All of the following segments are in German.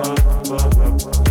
ba ba ba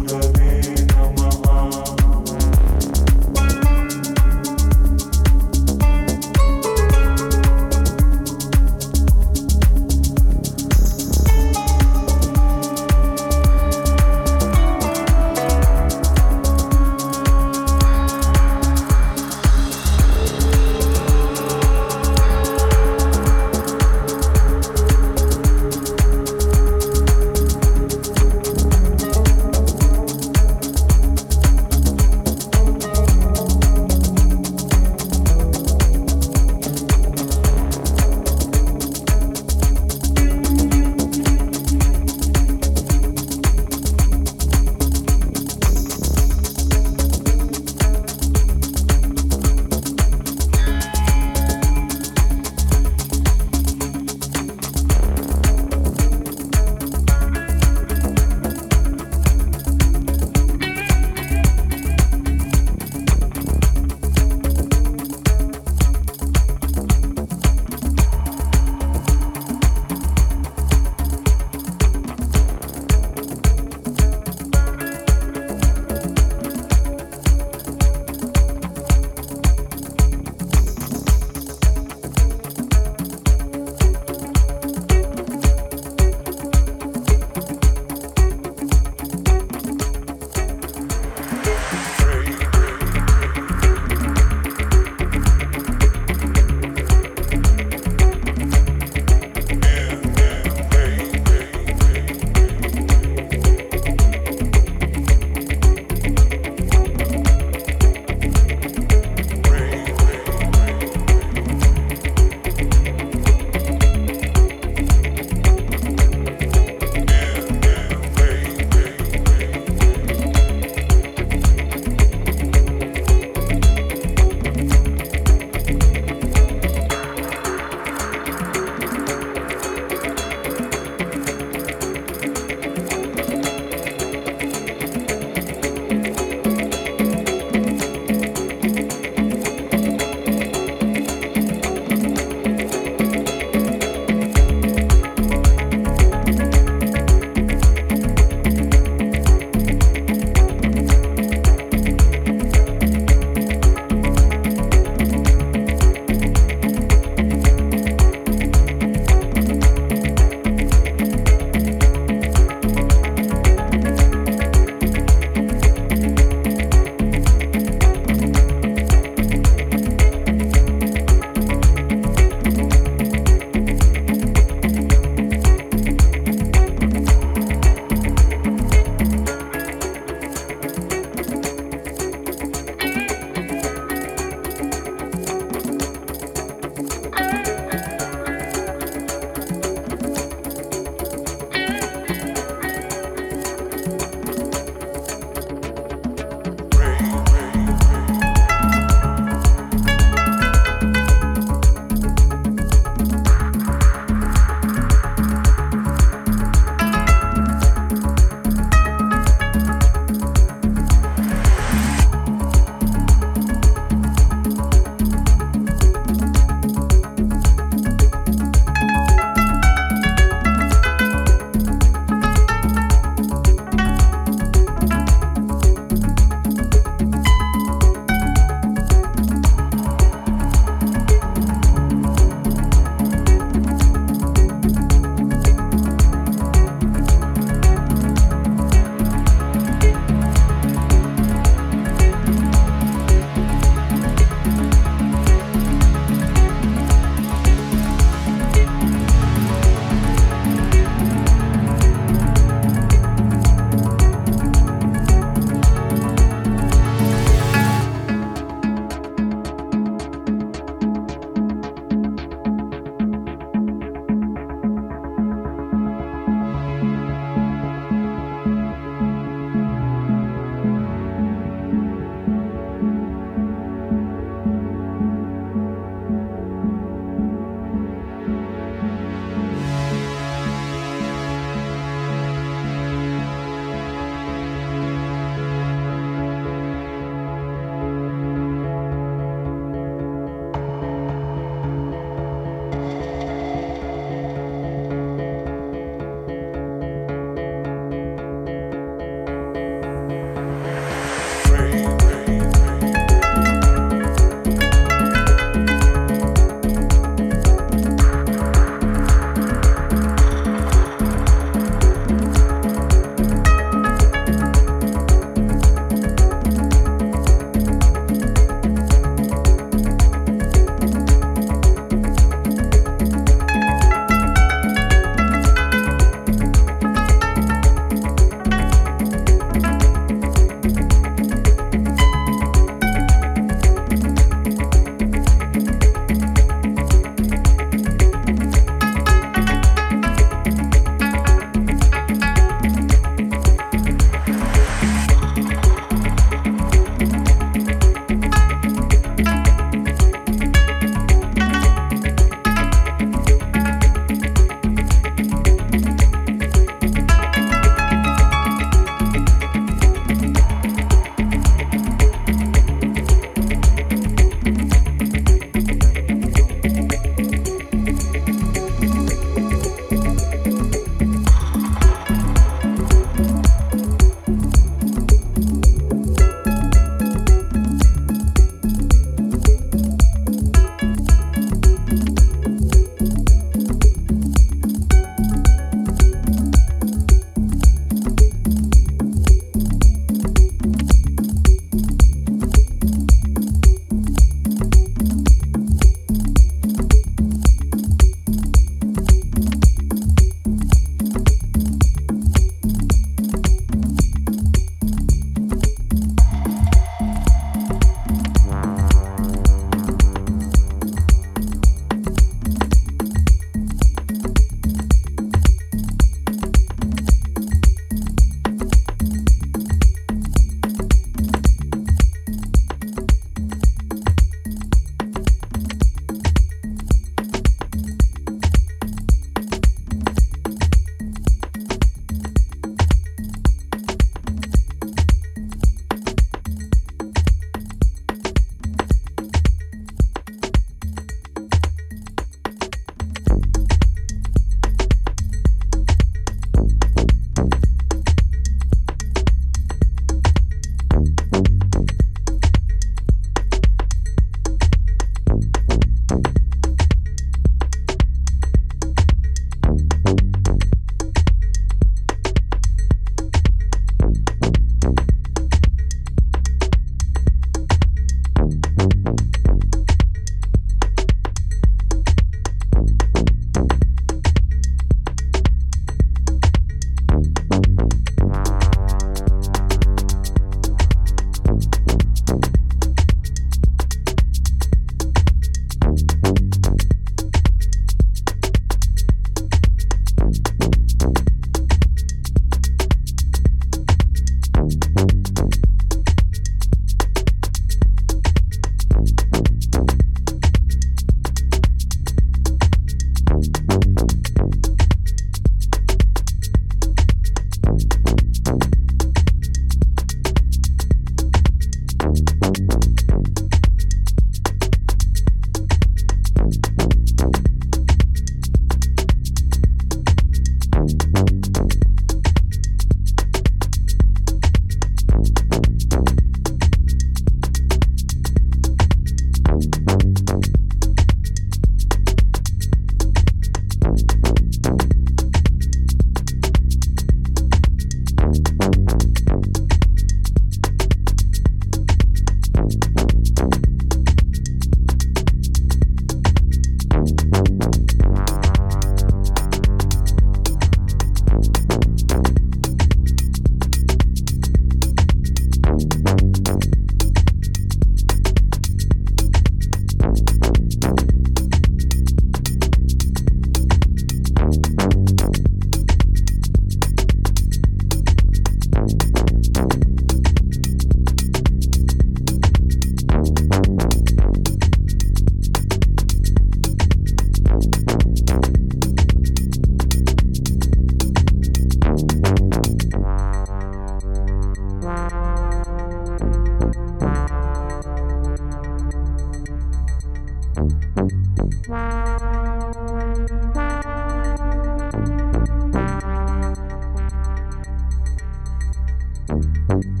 Música